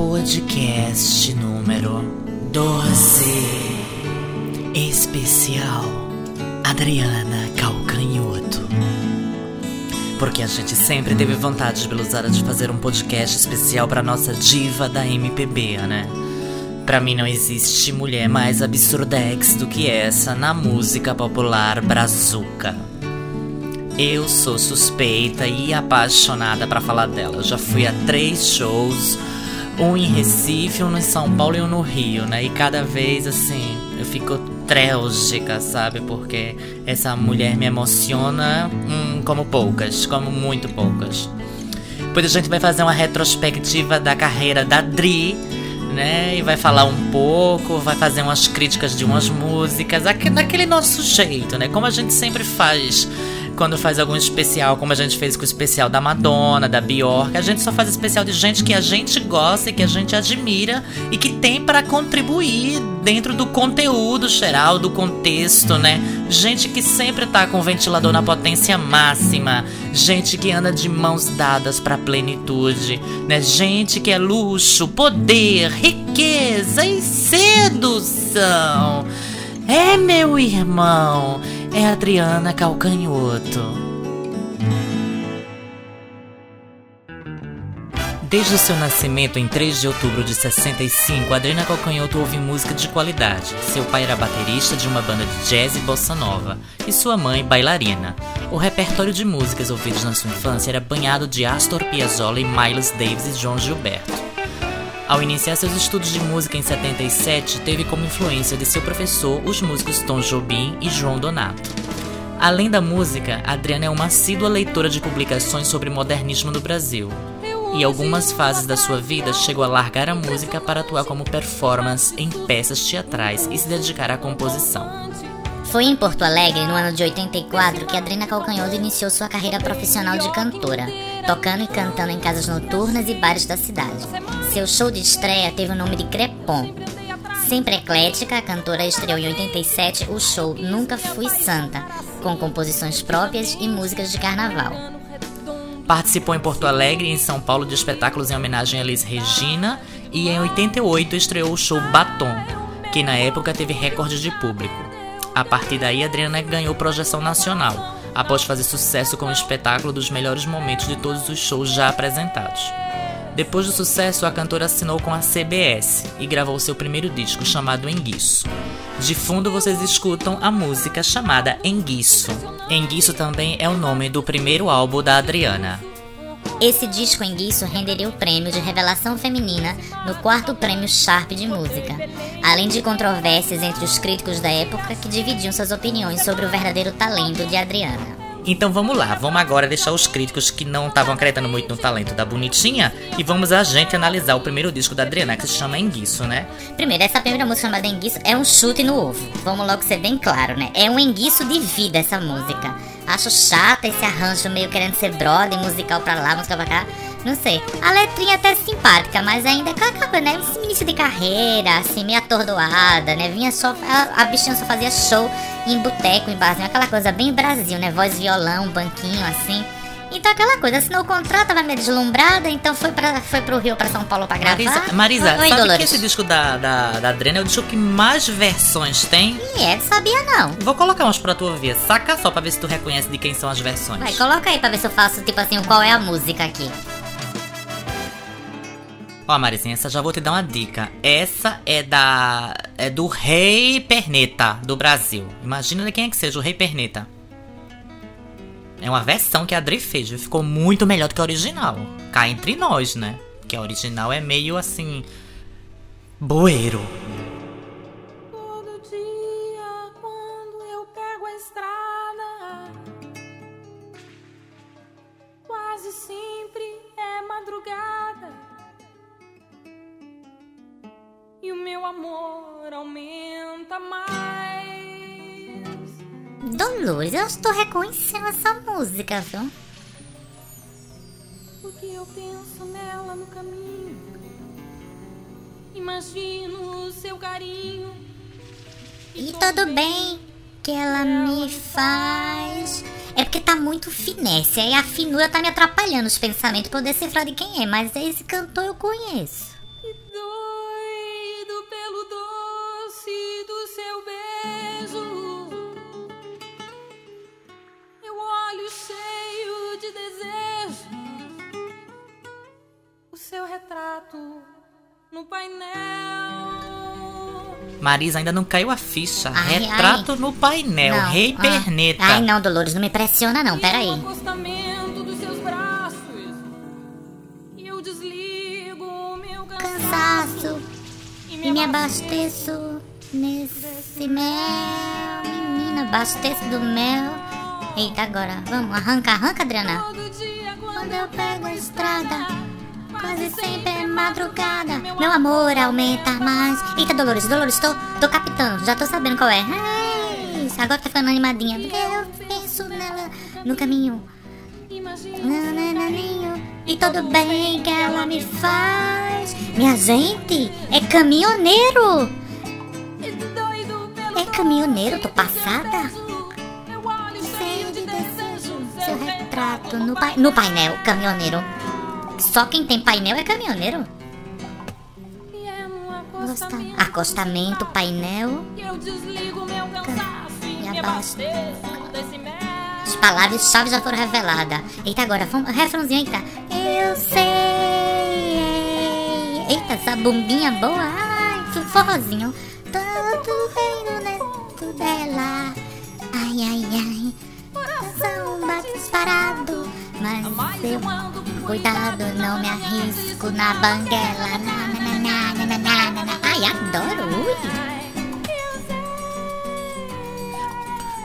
podcast número 12. Especial Adriana Calcanhoto. Porque a gente sempre teve vontade, Beluzada, de fazer um podcast especial para nossa diva da MPB, né? Pra mim não existe mulher mais absurdex do que essa na música popular brazuca. Eu sou suspeita e apaixonada para falar dela. Já fui a três shows, um em Recife, um em São Paulo e um no Rio, né? E cada vez assim, eu fico trélgica, sabe? Porque essa mulher me emociona hum, como poucas, como muito poucas. Depois a gente vai fazer uma retrospectiva da carreira da Dri, né? E vai falar um pouco, vai fazer umas críticas de umas músicas, daquele nosso jeito, né? Como a gente sempre faz quando faz algum especial, como a gente fez com o especial da Madonna, da Bjork, a gente só faz especial de gente que a gente gosta e que a gente admira e que tem para contribuir dentro do conteúdo geral, do contexto, né? Gente que sempre tá com o ventilador na potência máxima, gente que anda de mãos dadas para plenitude, né? Gente que é luxo, poder, riqueza e sedução. É, meu irmão, é Adriana Calcanhoto. Desde o seu nascimento em 3 de outubro de 65, Adriana Calcanhoto ouve música de qualidade. Seu pai era baterista de uma banda de jazz e bossa nova, e sua mãe bailarina. O repertório de músicas ouvidas na sua infância era banhado de Astor Piazzolla e Miles Davis e João Gilberto. Ao iniciar seus estudos de música em 77, teve como influência de seu professor os músicos Tom Jobim e João Donato. Além da música, Adriana é uma assídua leitora de publicações sobre modernismo no Brasil. E algumas fases da sua vida chegou a largar a música para atuar como performance em peças teatrais e se dedicar à composição. Foi em Porto Alegre, no ano de 84, que Adriana Calcanhoto iniciou sua carreira profissional de cantora, tocando e cantando em casas noturnas e bares da cidade. Seu show de estreia teve o nome de Crepom. Sempre eclética, a cantora estreou em 87 o show Nunca Fui Santa, com composições próprias e músicas de carnaval. Participou em Porto Alegre e em São Paulo de espetáculos em homenagem a Elis Regina e em 88 estreou o show Batom, que na época teve recorde de público. A partir daí, Adriana ganhou projeção nacional, após fazer sucesso com o espetáculo dos melhores momentos de todos os shows já apresentados. Depois do sucesso, a cantora assinou com a CBS e gravou seu primeiro disco chamado Enguiço. De fundo vocês escutam a música chamada Enguiço. Enguiço também é o nome do primeiro álbum da Adriana. Esse disco em guiço renderia o prêmio de revelação feminina no quarto prêmio Sharp de música, além de controvérsias entre os críticos da época que dividiam suas opiniões sobre o verdadeiro talento de Adriana. Então vamos lá, vamos agora deixar os críticos que não estavam acreditando muito no talento da bonitinha e vamos a gente analisar o primeiro disco da Adriana, que se chama Enguiço, né? Primeiro, essa primeira música chamada Enguiço é um chute no ovo. Vamos logo ser bem claro, né? É um enguiço de vida essa música. Acho chata esse arranjo meio querendo ser brother, musical pra lá, música pra cá. Não sei. A letrinha até simpática, mas ainda acaba, né? Esse início de carreira, assim, meio atordoada, né? Vinha só. A, a bichinha só fazia show em boteco, em barzinho, aquela coisa bem Brasil, né? Voz violão, banquinho, assim. Então aquela coisa, assinou o contrato, tava meio deslumbrada, então foi, pra, foi pro Rio, pra São Paulo pra gravar. Marisa, Marisa Oi, sabe Dolores. que esse disco da, da, da Adriana é o disco que mais versões tem? E é, sabia não. Vou colocar umas pra tu ouvir, saca só pra ver se tu reconhece de quem são as versões. Vai, coloca aí pra ver se eu faço, tipo assim, qual é a música aqui. Ó, Marizinha, essa já vou te dar uma dica. Essa é da. é do Rei Perneta do Brasil. Imagina de quem é que seja o Rei Perneta. É uma versão que a Adri fez, ficou muito melhor do que a original. Cá entre nós, né? Que a original é meio assim. Bueiro. Todo dia, quando eu pego a estrada, quase sempre é madrugada. E o meu amor aumenta mais. Dolores, eu estou reconhecendo essa música, viu? Porque eu penso nela no caminho. Imagino o seu carinho. E, e tudo bem que ela me faz. É porque tá muito finesse. Aí a finura tá me atrapalhando os pensamentos pra eu decifrar de quem é. Mas esse cantor eu conheço. Marisa ainda não caiu a ficha. Ai, Retrato no painel, Não, Rei ah. Perneta. Ai, não, Dolores, não me pressiona não, E peraí. no acostamento dos seus braços, eu desligo o meu cansaço Cansaço e e me abasteço nesse mel. Menina, abasteço do mel. Eita, agora, vamos, arranca, arranca, Adriana. Todo dia Quando eu pego a estrada, quase sempre é madrugada. Meu amor aumenta mais. Eita, Dolores, Dolores, tô, tô captando, já tô sabendo qual é. Ai, agora tá ficando animadinha. Eu penso nela no caminho. E tudo bem que ela me faz. Minha gente, é caminhoneiro. É caminhoneiro, tô passada. Seu retrato no, pai, no painel, caminhoneiro. Só quem tem painel é caminhoneiro. Gosta. Acostamento, painel. E abaixo. As palavras-chave já foram reveladas. Eita, agora, refrãozinho, eita. Eu sei. Eita, essa bombinha boa. Ai, forrozinho. Tanto reino no neto dela. Ai, ai, ai. Samba parados. Né? Mas eu cuidado, não me arrisco na banguela. Na, na, na, na, na, na, na, na. Ai, adoro! Ui.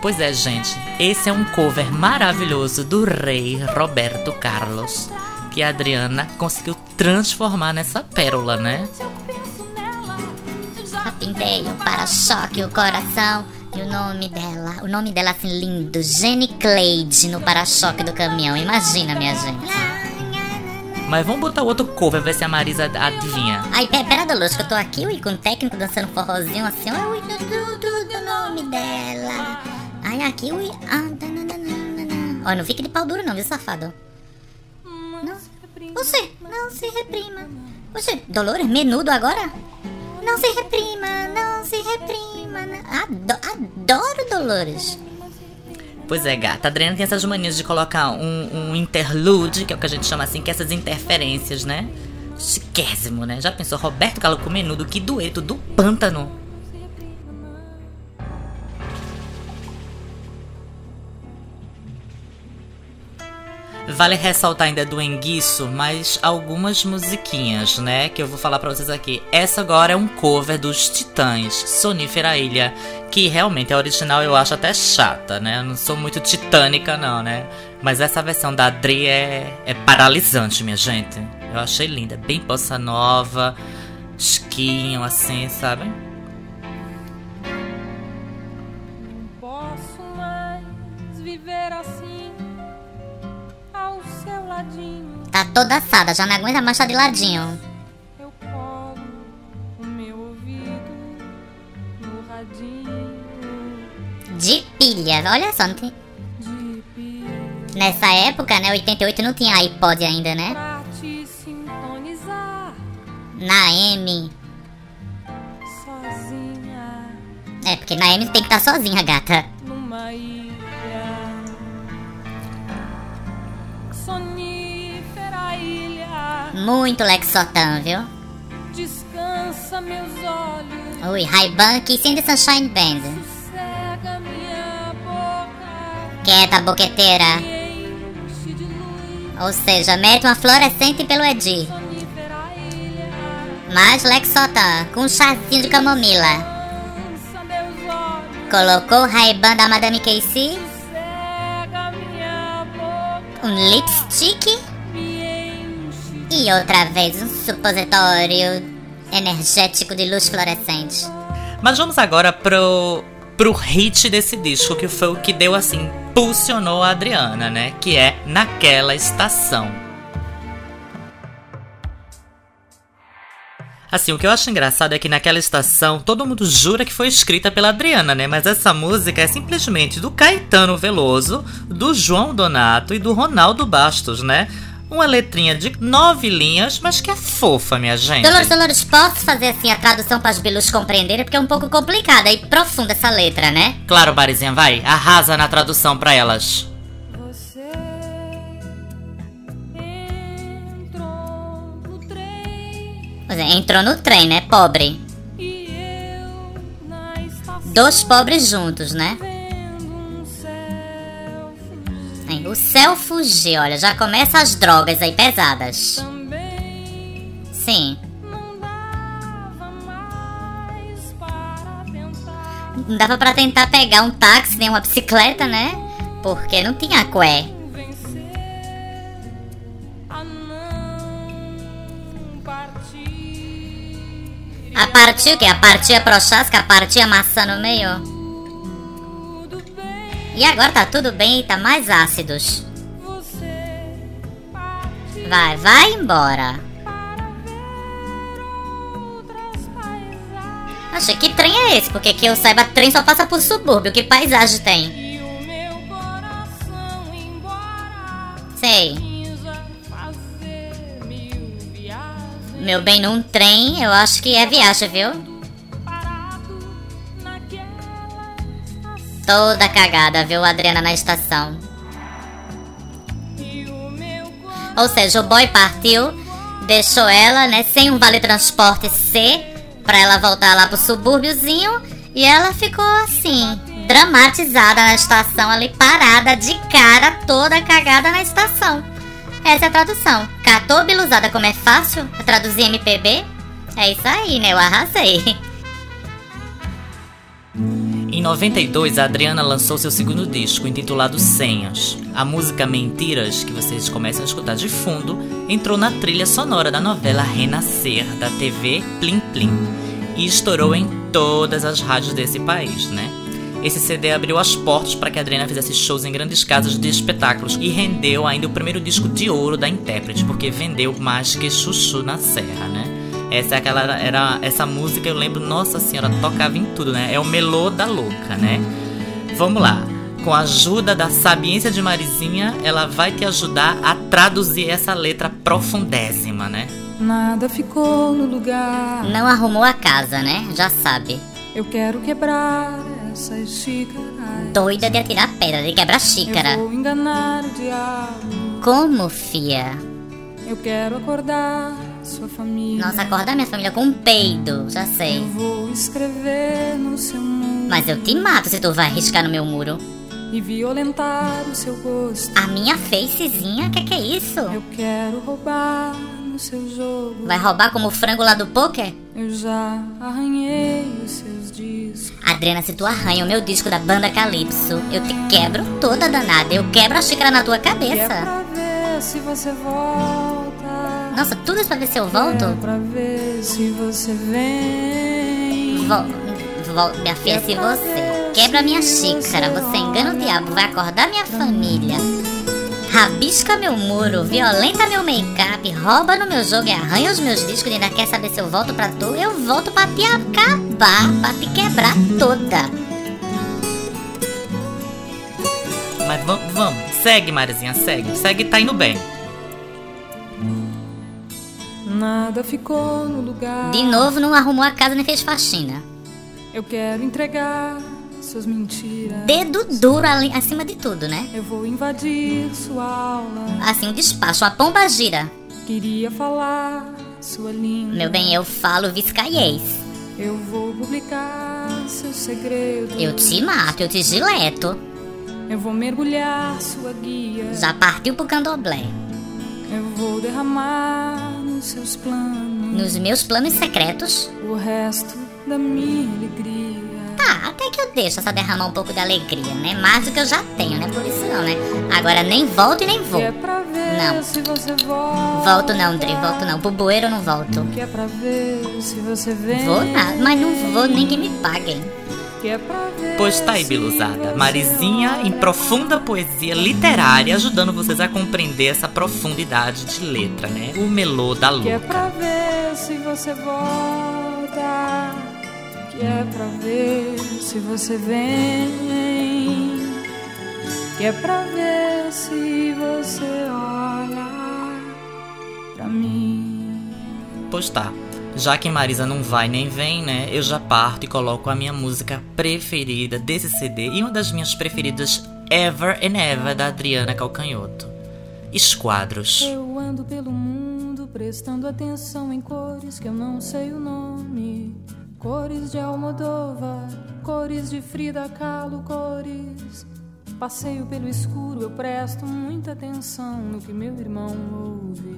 Pois é, gente, esse é um cover maravilhoso do rei Roberto Carlos, que a Adriana conseguiu transformar nessa pérola, né? pintei o para-choque, o coração e o nome dela. O nome dela assim lindo, Jenny Cleide no para-choque do caminhão. Imagina, minha gente. Mas vamos botar outro cover, ver se a Marisa adivinha. Ai, pera, Dolores, que eu tô aqui, ui, com o técnico dançando forrozinho assim, ó, ui, do, do, do, do nome dela. Ai, aqui, ui, ah, tananana. Ó, não fique de pau duro não, viu, safado? Não, você, não se reprima. Você, Dolores, menudo agora? Não se reprima, não se reprima. Adoro Dolores. Pois é, gata. A Adriana tem essas manias de colocar um, um interlude, que é o que a gente chama assim, que é essas interferências, né? Chiquésimo, né? Já pensou Roberto Carlos com menudo? Que dueto do pântano. Vale ressaltar ainda do enguiço, mas algumas musiquinhas, né? Que eu vou falar pra vocês aqui. Essa agora é um cover dos Titãs, Sonífera Ilha, que realmente a original eu acho até chata, né? Eu não sou muito titânica, não, né? Mas essa versão da Adri é, é paralisante, minha gente. Eu achei linda, bem bossa nova, esquinho, assim, sabe? Tá toda assada, já não aguenta mais tá de ladinho. Eu colo o meu ouvido no radinho De pilha, olha só, não tem... de pilha Nessa época, né, 88 não tinha iPod ainda, né? pra te sintonizar Na M. sozinha É, porque na M tem que estar sozinha, gata. Muito Lex Sotan, viu? descansa meus olhos, Ui, Ray-Ban, Kissing the Sunshine Band. Quieta, boqueteira. Ou seja, mete uma fluorescente pelo Edi. Mais Lex Sotan, com um chazinho de camomila. Colocou o Ray-Ban da Madame Casey, um lipstick e outra vez um supositório energético de luz fluorescente. Mas vamos agora pro, pro hit desse disco, que foi o que deu assim, impulsionou a Adriana, né? Que é Naquela Estação. Assim, o que eu acho engraçado é que naquela estação todo mundo jura que foi escrita pela Adriana, né? Mas essa música é simplesmente do Caetano Veloso, do João Donato e do Ronaldo Bastos, né? Uma letrinha de nove linhas, mas que é fofa, minha gente. Dolores, Dolores, posso fazer assim a tradução para os bilus compreenderem? Porque é um pouco complicada e profunda essa letra, né? Claro, Barizinha, vai, arrasa na tradução pra elas. Você entrou no trem Pois é, entrou no trem, né? Pobre. E eu na estação Dois pobres juntos, né? Hein, O céu fugiu, olha, já começa as drogas aí pesadas. Sim. não dava pra tentar pegar um táxi nem uma bicicleta, né? Porque não tinha cué. A partir o quê? A partir a prochasca, a partir a maçã no meio? E agora tá tudo bem e tá mais ácidos. Vai, vai embora. Achei que trem é esse? Porque que eu saiba, trem só passa por subúrbio. Que paisagem tem? Sei. Meu bem, num trem, eu acho que é viagem, viu? Toda cagada, viu, Adriana, na estação. Ou seja, o boy partiu, deixou ela, né, sem um vale transporte C, pra ela voltar lá pro subúrbiozinho, e ela ficou assim, dramatizada na estação ali, parada de cara, toda cagada na estação. Essa é a tradução. Catou biluzada como é fácil? Traduzir MPB? É isso aí, né? Eu arrasei. Em 92, a Adriana lançou seu segundo disco, intitulado Senhas. A música Mentiras, que vocês começam a escutar de fundo, entrou na trilha sonora da novela Renascer, da TV Plim Plim, e estourou em todas as rádios desse país, né? Esse CD abriu as portas para que a Adriana fizesse shows em grandes casas de espetáculos e rendeu ainda o primeiro disco de ouro da intérprete, porque vendeu mais que Chuchu na Serra, né? Essa é aquela era essa música eu lembro, nossa senhora, tocava em tudo, né? É o melô da louca, né? Vamos lá. Com a ajuda da sabiência de Marizinha, ela vai te ajudar a traduzir essa letra profundésima, né? Nada ficou no lugar. Não arrumou a casa, né? Já sabe. Eu quero quebrar essas xícaras. Doida de atirar pedra, de quebrar Eu xícara. vou enganar o diabo. Como, fia? Eu quero acordar sua família. Nossa, acordar minha família com um peido, já sei. Eu vou escrever no seu muro Mas eu te mato se tu vai riscar no meu muro. e violentar o seu gosto. A minha facezinha? Que que é isso? Eu quero roubar no seu jogo. Vai roubar como o frango lá do poker? Eu já arranhei os seus discos. Adriana, se tu arranha o meu disco da banda Calypso, eu te quebro toda danada. Eu quebro a xícara na tua E é cabeça. pra ver se você volta. Nossa, tudo isso pra ver se eu É volto? pra ver se você vem. Vol, vol, minha filha, se você quebra minha xícara, você engana o diabo, vai acordar minha família, rabisca meu muro, violenta meu make-up, rouba no meu jogo e arranha os meus discos e ainda quer saber se eu volto pra tu, eu volto pra te acabar, pra te quebrar toda. Mas vamos, vamos. Segue, Marizinha, segue. Segue, tá indo bem. Nada ficou no lugar. De novo, não arrumou a casa nem fez faxina. Eu quero entregar suas mentiras. Dedo duro ali, acima de tudo, né? Eu vou invadir sua aula. Assim, despacho, uma pomba gira. Queria falar sua língua. Meu bem, eu falo viscaiês. Eu vou publicar seus segredos. Eu te mato, eu te gileto. Eu vou mergulhar sua guia. Já partiu pro candomblé. Eu vou derramar seus planos Nos meus planos secretos, o resto da minha alegria. tá, até que eu deixo essa derramar um pouco de alegria, né? Mais do que eu já tenho, né? Por isso não, né? Agora nem volto e nem vou. É pra ver Não. se você volta. Volto não, Dri, volto não. Pro bueiro eu não volto. Que é pra ver se você vem. Vou nada, mas não vou que me pra ver Pois tá aí, Biluzada. Marizinha em profunda poesia literária, ajudando vocês a compreender essa profundidade de letra, né? O melô da Que é louca. pra ver se você volta. Que é pra ver se você vem. Que é pra ver se você olha pra mim. Pois tá. Já que Marisa não vai nem vem, né? Eu já parto e coloco a minha música preferida desse CD e uma das minhas preferidas ever and ever da Adriana Calcanhoto. Esquadros. Eu ando pelo mundo prestando atenção em cores que eu não sei o nome. Cores de Almodóvar, cores de Frida Kahlo, cores. Passeio pelo escuro, eu presto muita atenção no que meu irmão ouve.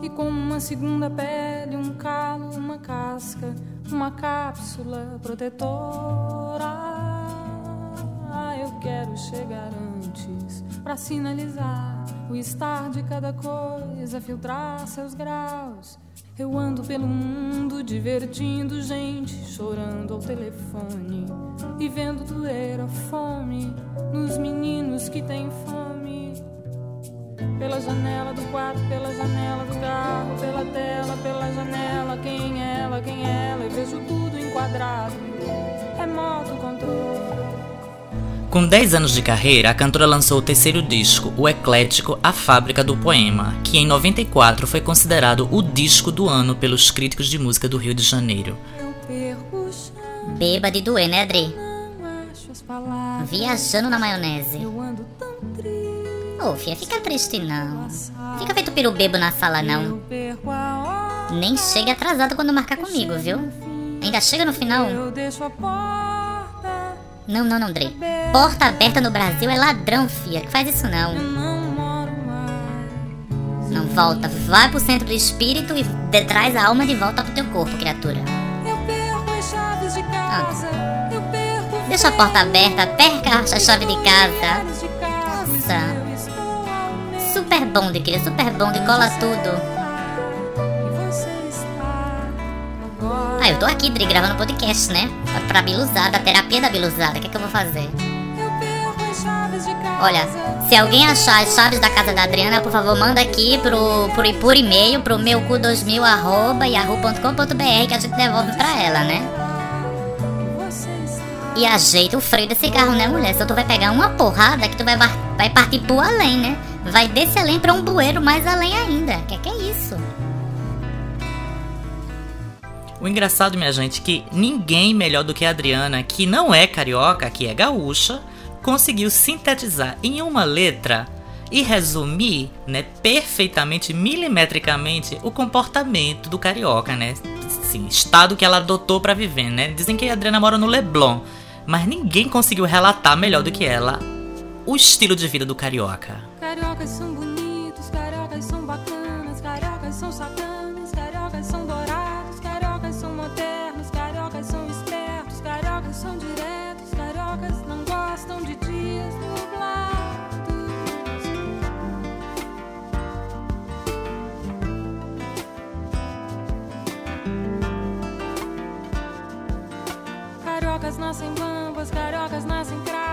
E como uma segunda pele, calo, uma casca, uma cápsula protetora. Ah, eu quero chegar antes para sinalizar o estar de cada coisa, filtrar seus graus. Eu ando pelo mundo divertindo gente, chorando ao telefone e vendo doer a fome nos meninos que têm fome. Pela janela do quarto, pela janela do carro, pela tela, pela janela, quem é ela, quem é ela, eu vejo tudo enquadrado. Remoto controle. Com 10 anos de carreira, a cantora lançou o terceiro disco, o eclético A Fábrica do Poema, que em 94 foi considerado o disco do ano pelos críticos de música do Rio de Janeiro. Beba de doer, né, Adri? Viajando na maionese. Ô, fica triste não. Fica feito peru bebo na sala não. Nem chega atrasado quando marcar comigo, viu? Ainda chega no final. Não, não, não, Dre. Porta aberta no Brasil é ladrão, fia. Que faz isso não. Não volta. Vai pro centro do espírito e traz a alma de volta pro teu corpo, criatura. Ah. Deixa a porta aberta, perca a chave de casa. Super bom de querer, super bom de cola tudo. Ah, eu tô aqui, Dri, gravando podcast, né? Pra Biluzada, terapia da Biluzada. O que, é que eu vou fazer? Olha, se alguém achar as chaves da casa da Adriana, por favor, manda aqui pro, pro, por e-mail pro meucu2000 arroba yahoo.com.br que a gente devolve pra ela, né? E ajeita o freio desse carro, né, mulher? Senão tu vai pegar uma porrada que tu vai, vai partir pro além, né? Vai desse além pra um bueiro mais além ainda. Que que é isso? O engraçado, minha gente, é que ninguém melhor do que a Adriana, que não é carioca, que é gaúcha, conseguiu sintetizar em uma letra e resumir, né, perfeitamente, milimetricamente, o comportamento do carioca, né? Sim, estado que ela adotou para viver, né? Dizem que a Adriana mora no Leblon, mas ninguém conseguiu relatar melhor do que ela o estilo de vida do carioca. Cariocas são bonitos, cariocas são bacanas, cariocas são sacanas, cariocas são dourados, cariocas são modernos, cariocas são espertos, cariocas são diretos, cariocas não gostam de dias nublados. Cariocas nascem bambas, cariocas nascem craques,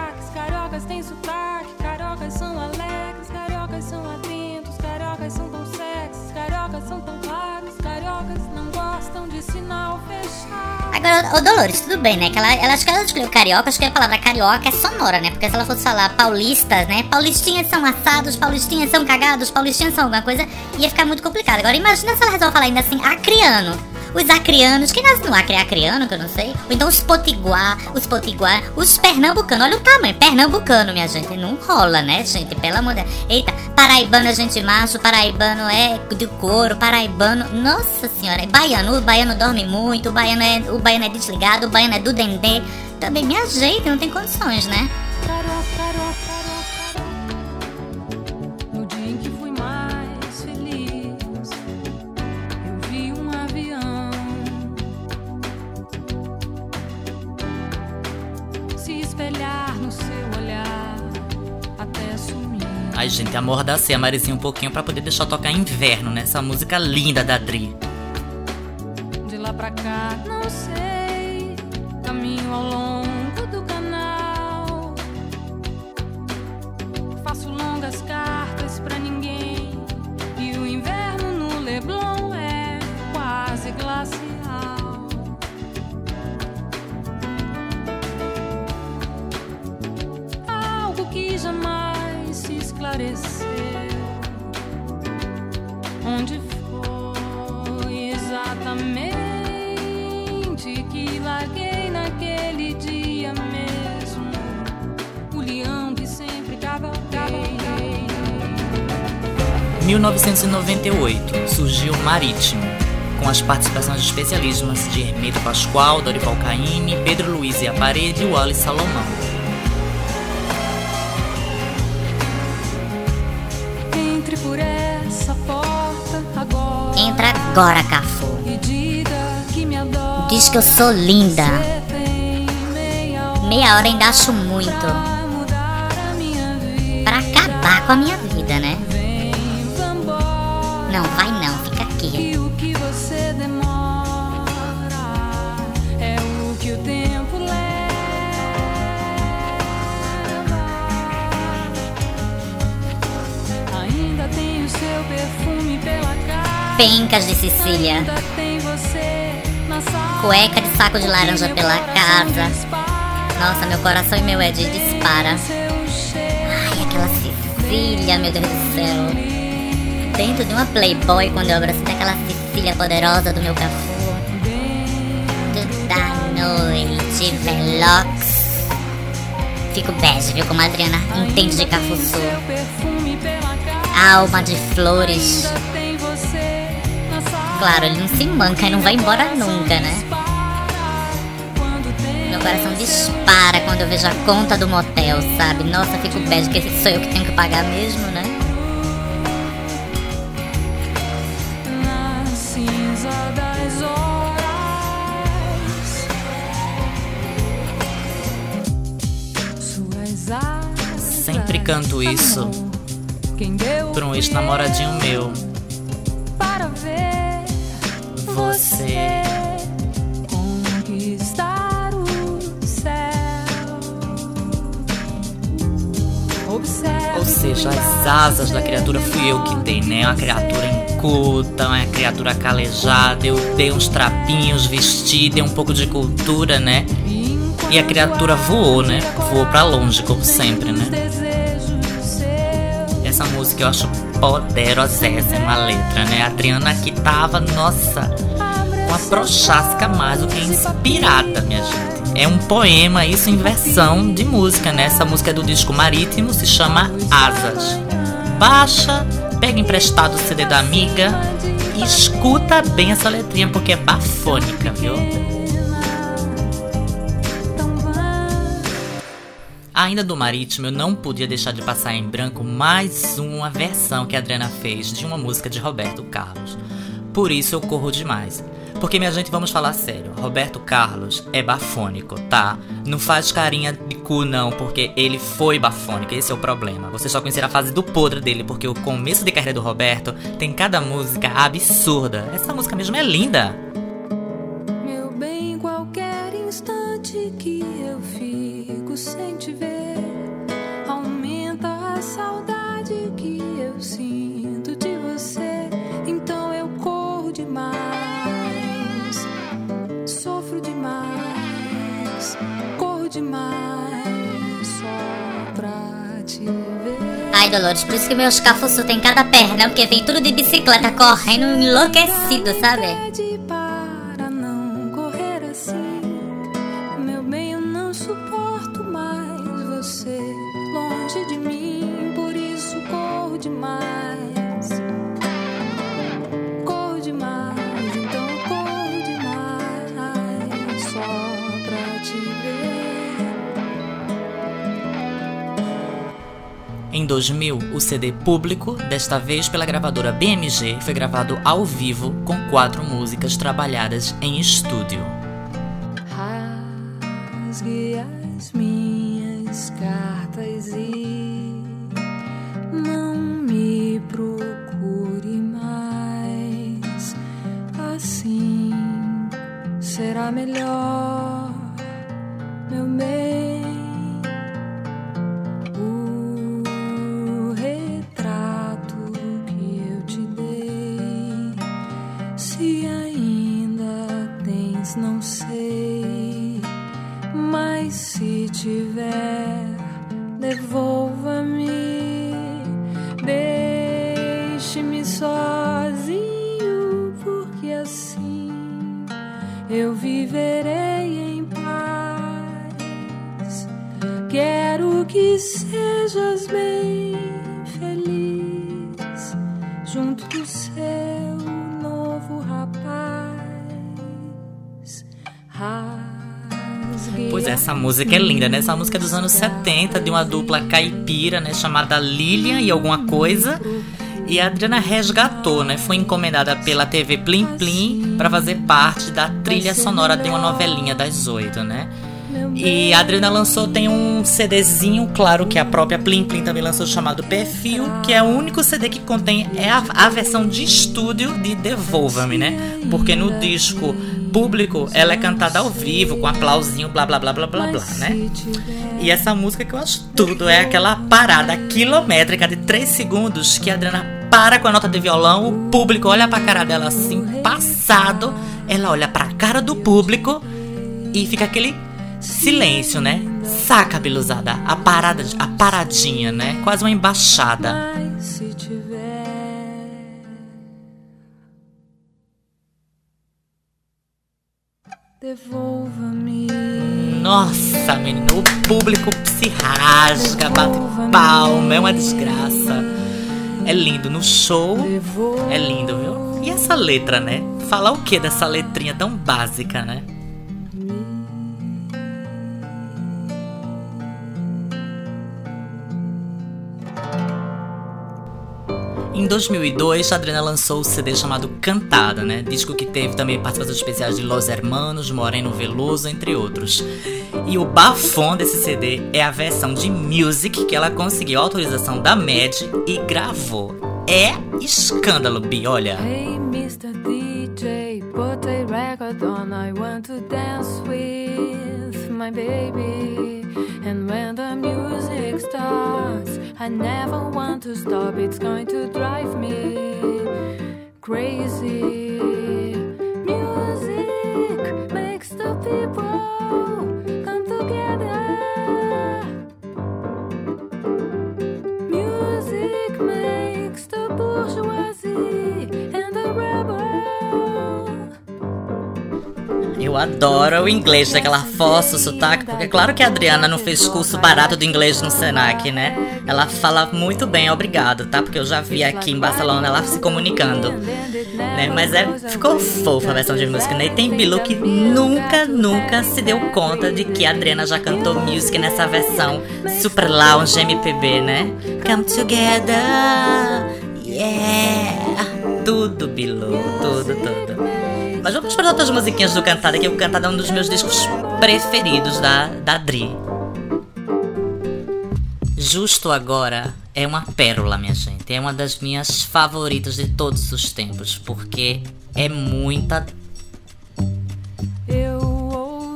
têm sotaque, cariocas são alegres, cariocas são atentos, cariocas são tão sexys, cariocas são tão claros, cariocas não gostam de sinal fechado. Agora, ô Dolores, tudo bem, né? Que ela, ela acho que ela escolheu carioca, acho que a palavra carioca é sonora, né? Porque se ela fosse falar paulistas, né? Paulistinhas são assados, paulistinhas são cagados, paulistinhas são alguma coisa, ia ficar muito complicado. Agora imagina se ela resolve falar ainda assim, acriano. Os acrianos, quem nasce no Acre é acriano, que eu não sei. Ou então os potiguar, os potiguar, os pernambucanos. Olha o tamanho, pernambucano, minha gente. Não rola, né, gente? Pelo amor de. Eita, paraibano a gente macho, paraibano é de couro, paraibano. Nossa senhora, é baiano. O baiano dorme muito, o baiano é, o baiano é desligado, o baiano é do dendê. Também me ajeita, não tem condições, né? Gente, amordacei a Marizinha um pouquinho pra poder deixar tocar inverno nessa música linda da Dri. De lá pra cá, não sei. Caminho ao longo Onde foi exatamente que larguei naquele dia mesmo? O leão que sempre cavalguei. 1998 surgiu Marítimo, com as participações especialíssimas de Hermeto Pascoal, Dorival Caymmi, Pedro Luiz e a Parede e Wally Salomão. Agora, Cafu. Diz que eu sou linda. Meia hora ainda acho muito. pra acabar com a minha vida, né? Não, vai não, fica aqui. Ainda tem o seu perfume pela. Pencas de Sicília. Cueca de saco de laranja pela casa. Nossa, meu coração e meu Ed dispara. Ai, aquela Sicília, meu Deus do céu. Dentro de uma Playboy, quando eu abro assim, daquela Sicília poderosa do meu cafu. Da noite, Velox. Fico bege, viu? Como a Adriana entende de cafuçu. Alma de flores. Claro, ele não se manca e não vai embora nunca, né? Meu coração dispara quando eu vejo a conta do motel, sabe? Nossa, fico bad, que sou eu que tenho que pagar mesmo, né? Sempre canto isso deu pra um ex-namoradinho meu. Você. conquistar o céu. Observe Ou seja, as asas da criatura fui eu que dei, né? Uma criatura inculta, uma criatura calejada. Eu dei uns trapinhos, vesti, dei um pouco de cultura, né? E a criatura voou, né? Voou pra longe, como sempre, né? Essa música eu acho poderosíssima a letra, né? A Adriana aqui tava, nossa, uma prochasca mais do que inspirada, minha gente. É um poema, isso em versão de música, né? Essa música é do disco Marítimo, se chama Asas. Baixa, pega emprestado o CD da amiga e escuta bem essa letrinha, porque é bafônica, viu? Ainda do Marítimo, eu não podia deixar de passar em branco mais uma versão que a Adriana fez de uma música de Roberto Carlos. Por isso eu corro demais. Porque, minha gente, vamos falar sério. Roberto Carlos é bafônico, tá? Não faz carinha de cu, não, porque ele foi bafônico. Esse é o problema. Você só conhecerá a fase do podre dele, porque o começo de carreira do Roberto tem cada música absurda. Essa música mesmo é linda. Meu bem, qualquer instante que eu fico sem te ver, aumenta a saudade que eu sinto de você. Então eu corro demais, Dolores, por isso que meus cafuçu tem cada perna, porque vem tudo de bicicleta correndo enlouquecido, sabe? 2000, o CD público, desta vez pela gravadora BMG, foi gravado ao vivo com quatro músicas trabalhadas em estúdio. Essa música é linda, né? Essa música é dos anos 70, de uma dupla caipira, né? Chamada Lilian e alguma coisa. E a Adriana resgatou, né? Foi encomendada pela TV Plim Plim para fazer parte da trilha sonora de uma novelinha das oito, né? E a Adriana lançou, tem um CDzinho, claro que a própria Plim Plim também lançou, chamado Perfil, que é o único CD que contém é a, a versão de estúdio de Devolva-me, né? Porque no disco público ela é cantada ao vivo, com aplausinho, blá blá blá blá blá blá, né? E essa música que eu acho tudo é aquela parada quilométrica de 3 segundos que a Adriana para com a nota de violão, o público olha pra cara dela assim, passado, ela olha pra cara do público e fica aquele silêncio, né? Saca, beluzada, a parada, a paradinha, né? Quase uma embaixada. Devolva-me. Nossa, menino, o público se rasga, bate palma, é uma desgraça. É lindo no show, é lindo, viu? E essa letra, né? Falar o que dessa letrinha tão básica, né? Em 2002, a Adriana lançou o CD chamado Cantada, né? Disco que teve também participações especiais de Los Hermanos, Moreno Veloso, entre outros. E o bafão desse CD é a versão de Music que ela conseguiu autorização da MED e gravou. É escândalo, Bi, olha. Hey, Mr. DJ, put a record on. I want to dance with my baby. And when the music starts, I never want to stop. It's going to drive me crazy. Music makes the people Eu adoro o inglês daquela força, o sotaque, porque claro que a Adriana não fez curso barato de inglês no Senac, né? Ela fala muito bem, obrigado, tá? Porque eu já vi aqui em Barcelona ela se comunicando. Né? Mas é, ficou fofa a versão de música, né? E tem Bilu que nunca, nunca se deu conta de que a Adriana já cantou music nessa versão super lounge MPB, né? Come together, yeah! Tudo, Bilu, tudo, tudo. Mas vamos para outras musiquinhas do Cantada, que o Cantada é um dos meus discos preferidos da, da Dri. Justo Agora é uma pérola, minha gente. É uma das minhas favoritas de todos os tempos, porque é muita.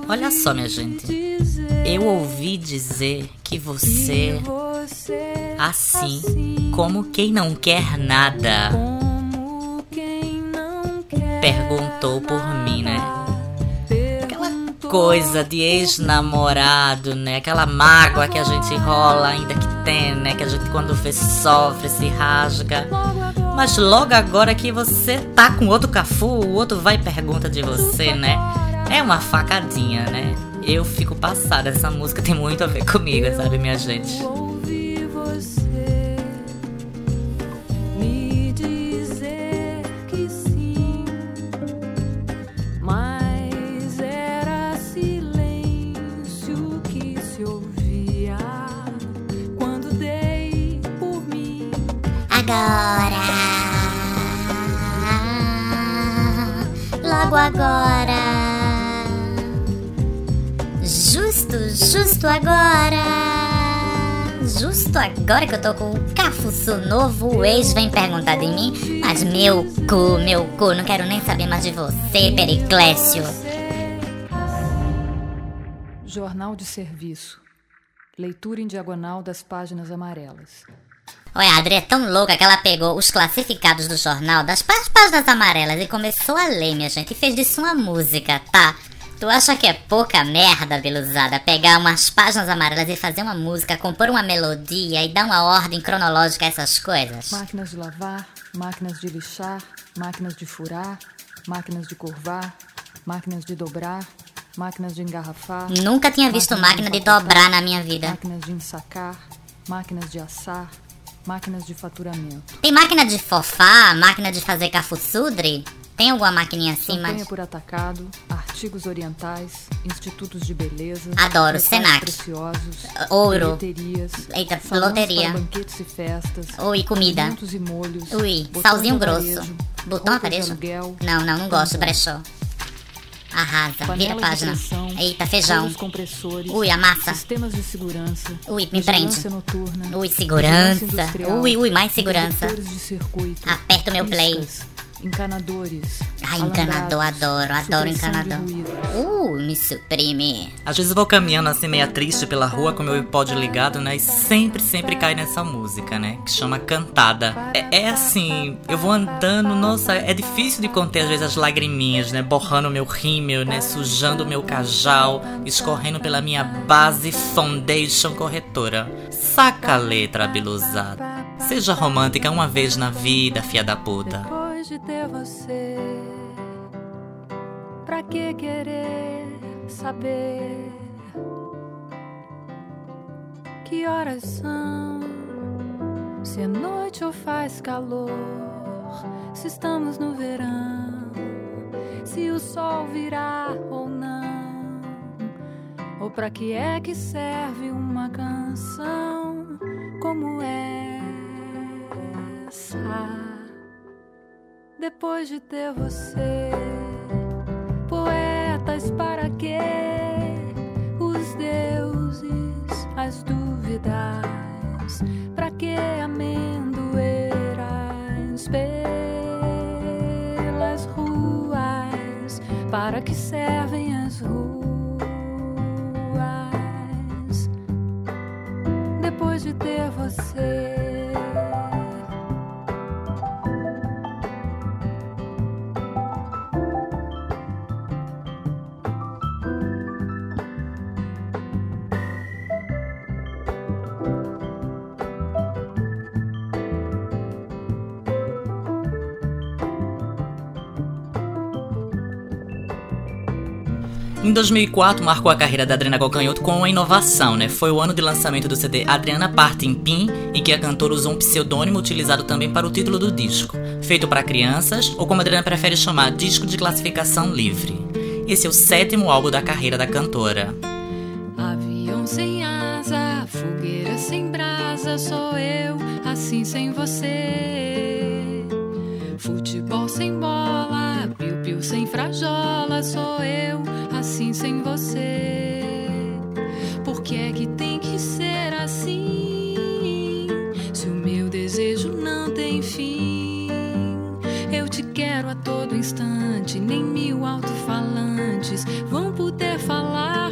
Olha só, minha gente. Eu ouvi dizer que você, você assim como quem não quer nada, perguntou por mim, né? Aquela coisa de ex-namorado, né? Aquela mágoa que a gente rola ainda que tem, né? Que a gente quando vê sofre, se rasga. Mas logo agora que você tá com outro cafu, o outro vai e pergunta de você, né? É uma facadinha, né? Eu fico passada, essa música tem muito a ver comigo, sabe, minha gente? Logo agora. Justo, justo agora. Justo agora que eu tô com o cafuço novo, o ex vem perguntar de mim. Mas meu cu, meu cu, não quero nem saber mais de você, Periclécio. Jornal de serviço. Leitura em diagonal das páginas amarelas. Olha, a Adri é tão louca que ela pegou os classificados do jornal das pá- páginas amarelas e começou a ler, minha gente, e fez disso uma música, tá? Tu acha que é pouca merda, Beluzada, pegar umas páginas amarelas e fazer uma música, compor uma melodia e dar uma ordem cronológica a essas coisas? Máquinas de lavar, máquinas de lixar, máquinas de furar, máquinas de curvar, máquinas de dobrar, máquinas de engarrafar. Nunca tinha visto máquina de empacotar, dobrar na minha vida. Máquinas de ensacar, máquinas de assar, máquinas de faturamento. Tem máquina de fofá, máquina de fazer cafuçudre? Tem alguma maquininha assim, Campanha mas... por atacado, artigos orientais, institutos de beleza. Adoro, Senac. preciosos, Ouro. bilheterias, Eita, loteria. banquetes e festas. Ui, comida. e molhos. Ui, salzinho grosso. Botão aluguel, Não, não, não gosto, brechó. Arrasa, vira a página. pressão, Eita, feijão. compressores, Ui, a massa. Sistemas de segurança. Ui, me prende. noturna. Ui, segurança. Ui, ui, mais segurança. Aperta o meu play. Encanadores. Ai, encanador, adoro, adoro encanador. Uh, me suprime. Às vezes eu vou caminhando assim, meia triste pela rua com meu iPod ligado, né? E sempre, sempre cai nessa música, né? Que chama Cantada. É, é assim, eu vou andando, nossa, é difícil de conter às vezes as lagriminhas, né? Borrando meu rímel, né? Sujando meu cajal, escorrendo pela minha base foundation corretora. Saca a letra, biluzada. Seja romântica uma vez na vida, fia da puta. Depois de ter você, pra que querer saber que horas são? Se é noite ou faz calor? Se estamos no verão? Se o sol virá ou não? Ou pra que é que serve uma canção como essa? Depois de ter você, poetas para quê? Os deuses, as dúvidas, para que amendoeiras pelas ruas? Para que servem as ruas? Depois de ter você. 2004, marcou a carreira da Adriana Calcanhoto com uma inovação, né? Foi o ano de lançamento do CD Adriana Parte em Pim, em que a cantora usou um pseudônimo utilizado também para o título do disco, feito para crianças, ou como a Adriana prefere chamar, disco de classificação livre. Esse é o sétimo álbum da carreira da cantora. Avião sem asa, fogueira sem brasa, sou eu, assim sem você. Futebol sem bola, piu-piu sem frajola, sou eu, assim sem você. Por que é que tem que ser assim? Se o meu desejo não tem fim, eu te quero a todo instante, nem mil alto-falantes vão poder falar.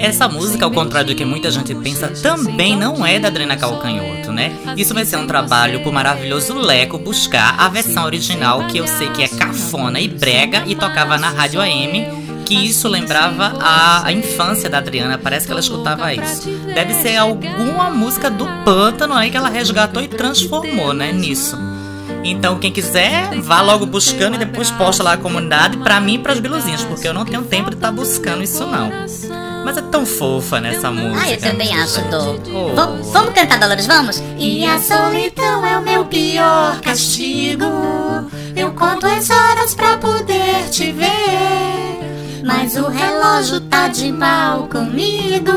Essa música, ao contrário do que muita gente pensa, também não é da Adriana Calcanhoto, né? Isso vai ser um trabalho pro maravilhoso Leco buscar a versão original, que eu sei que é cafona e brega e tocava na rádio AM, que isso lembrava a, a infância da Adriana, parece que ela escutava isso. Deve ser alguma música do pântano aí que ela resgatou e transformou, né, nisso. Então, quem quiser, vá logo buscando e depois posta lá a comunidade pra mim e pras biluzinhas, porque eu não tenho tempo de estar buscando isso não. Mas é tão fofa nessa música. Ah, eu também acho, Dô. Oh. Vam- Vamos cantar, Dolores, vamos? E a solidão é o meu pior castigo. Eu conto as horas pra poder te ver. Mas o relógio tá de mal comigo.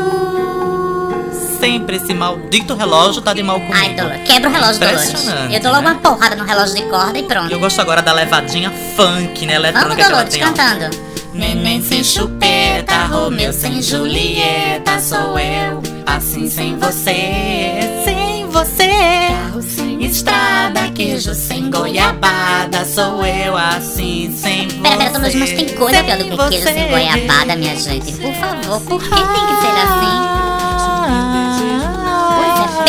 Sempre esse maldito relógio tá de mal comigo. Ai, Dolores, quebra o relógio, Dolores. Eu dou logo né? uma porrada no relógio de corda e pronto. Eu gosto agora da levadinha funk, né? Vamos, Eletrônica que ela Dolores, tem. cantando. Neném sem chupeta, Romeu sem Julieta, sou eu, assim sem você, sem você. Carro sem estrada, queijo sem goiabada, sou eu, assim sem você. Pera, pera, Dolores, mas tem coisa pior do que queijo sem goiabada, minha gente. Por favor, por que tem que ser assim?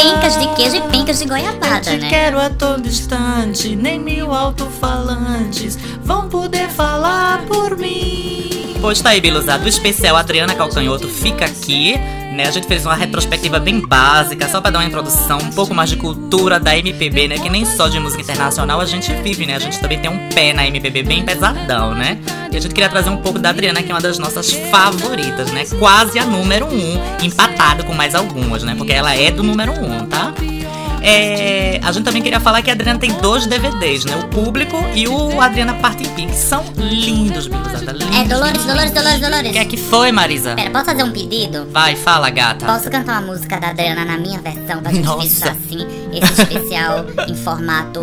Pencas de queijo e pencas de Eu goiabada, te né? quero a todo instante, nem mil alto-falantes vão poder falar por mim. Pois tá aí, Biluzado, o especial Adriana Calcanhoto fica aqui, né? A gente fez uma retrospectiva bem básica, só pra dar uma introdução, um pouco mais de cultura da MPB, né? Que nem só de música internacional a gente vive, né? A gente também tem um pé na MPB bem pesadão, né? E a gente queria trazer um pouco da Adriana, que é uma das nossas favoritas, né? Quase a número um, empatada com mais algumas, né? Porque ela é do número um, tá? É, a gente também queria falar que a Adriana tem dois DVDs, né? O Público e o Adriana Parte em Pink. São lindos, Bibuzada. Lindos, É, Dolores, lindos, Dolores. Dolores, Dolores. O que é que foi, Marisa? Pera, posso fazer um pedido? Vai, fala, gata. Posso cantar uma música da Adriana na minha versão pra gente Nossa. fechar assim? Esse especial em formato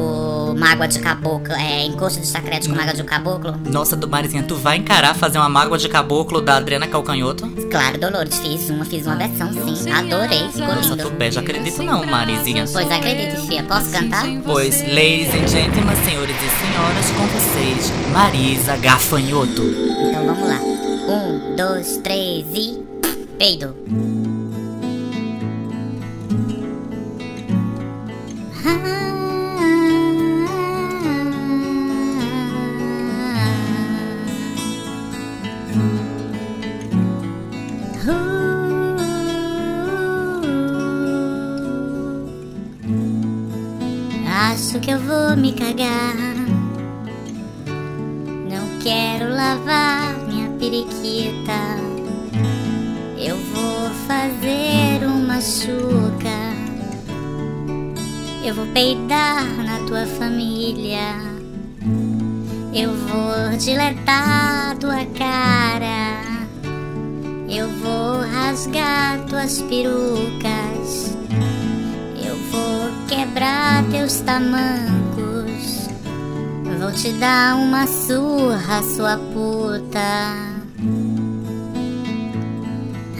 mágoa de caboclo, é, encosto de chacrete com mágoa de caboclo? Nossa, do Marizinha, tu vai encarar fazer uma mágoa de caboclo da Adriana Calcanhoto? Claro, Dolores, fiz uma, fiz uma versão sim. Adorei, ficou Nossa, tu lindo. beija, acredito não, Marizinha. Pois acredite, Fia, posso cantar? Pois, ladies and gentlemen, senhores e senhoras, com vocês, Marisa Gafanhoto. Então vamos lá. Um, dois, três e. Peido. Vou me cagar. Não quero lavar minha periquita. Eu vou fazer uma chuca. Eu vou peidar na tua família. Eu vou diletar tua cara. Eu vou rasgar tuas perucas. Eu vou quebrar teus tamancos. Vou te dar uma surra, sua puta.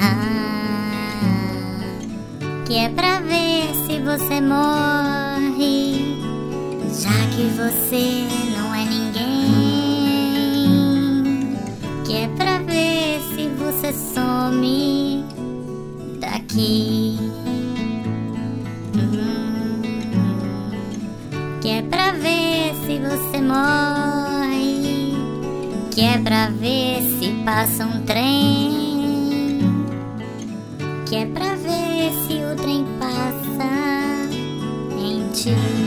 Ah, que é pra ver se você morre, já que você não é ninguém. Que é pra ver se você some daqui. Morre. Que é pra ver se passa um trem. Que é pra ver se o trem passa em ti.